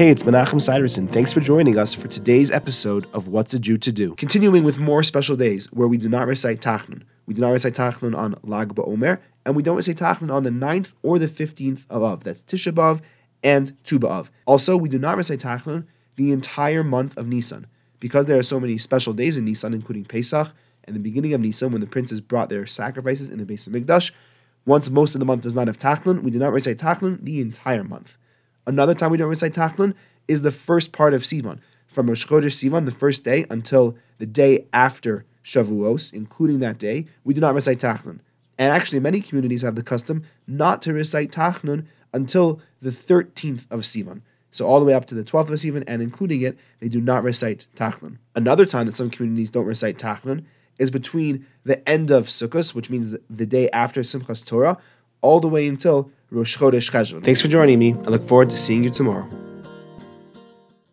Hey, it's Menachem Siderson. Thanks for joining us for today's episode of What's a Jew to Do. Continuing with more special days where we do not recite Tachnun. We do not recite Tachnun on Lag BaOmer, and we don't recite Tachnun on the 9th or the 15th of Av. That's Tisha B'Av and Tu B'Av. Also, we do not recite Tachnun the entire month of Nisan. Because there are so many special days in Nisan, including Pesach and the beginning of Nisan, when the princes brought their sacrifices in the Beis HaMikdash, once most of the month does not have Tachnun, we do not recite Tachnun the entire month. Another time we don't recite Tachnun is the first part of Sivan, from Rosh Chodesh Sivan, the first day, until the day after Shavuos, including that day, we do not recite Tachnun. And actually, many communities have the custom not to recite Tachnun until the 13th of Sivan. So all the way up to the 12th of Sivan, and including it, they do not recite Tachnun. Another time that some communities don't recite Tachnun is between the end of Sukkot, which means the day after Simchas Torah, all the way until Rosh Chodesh Cheshvan. Thanks for joining me. I look forward to seeing you tomorrow.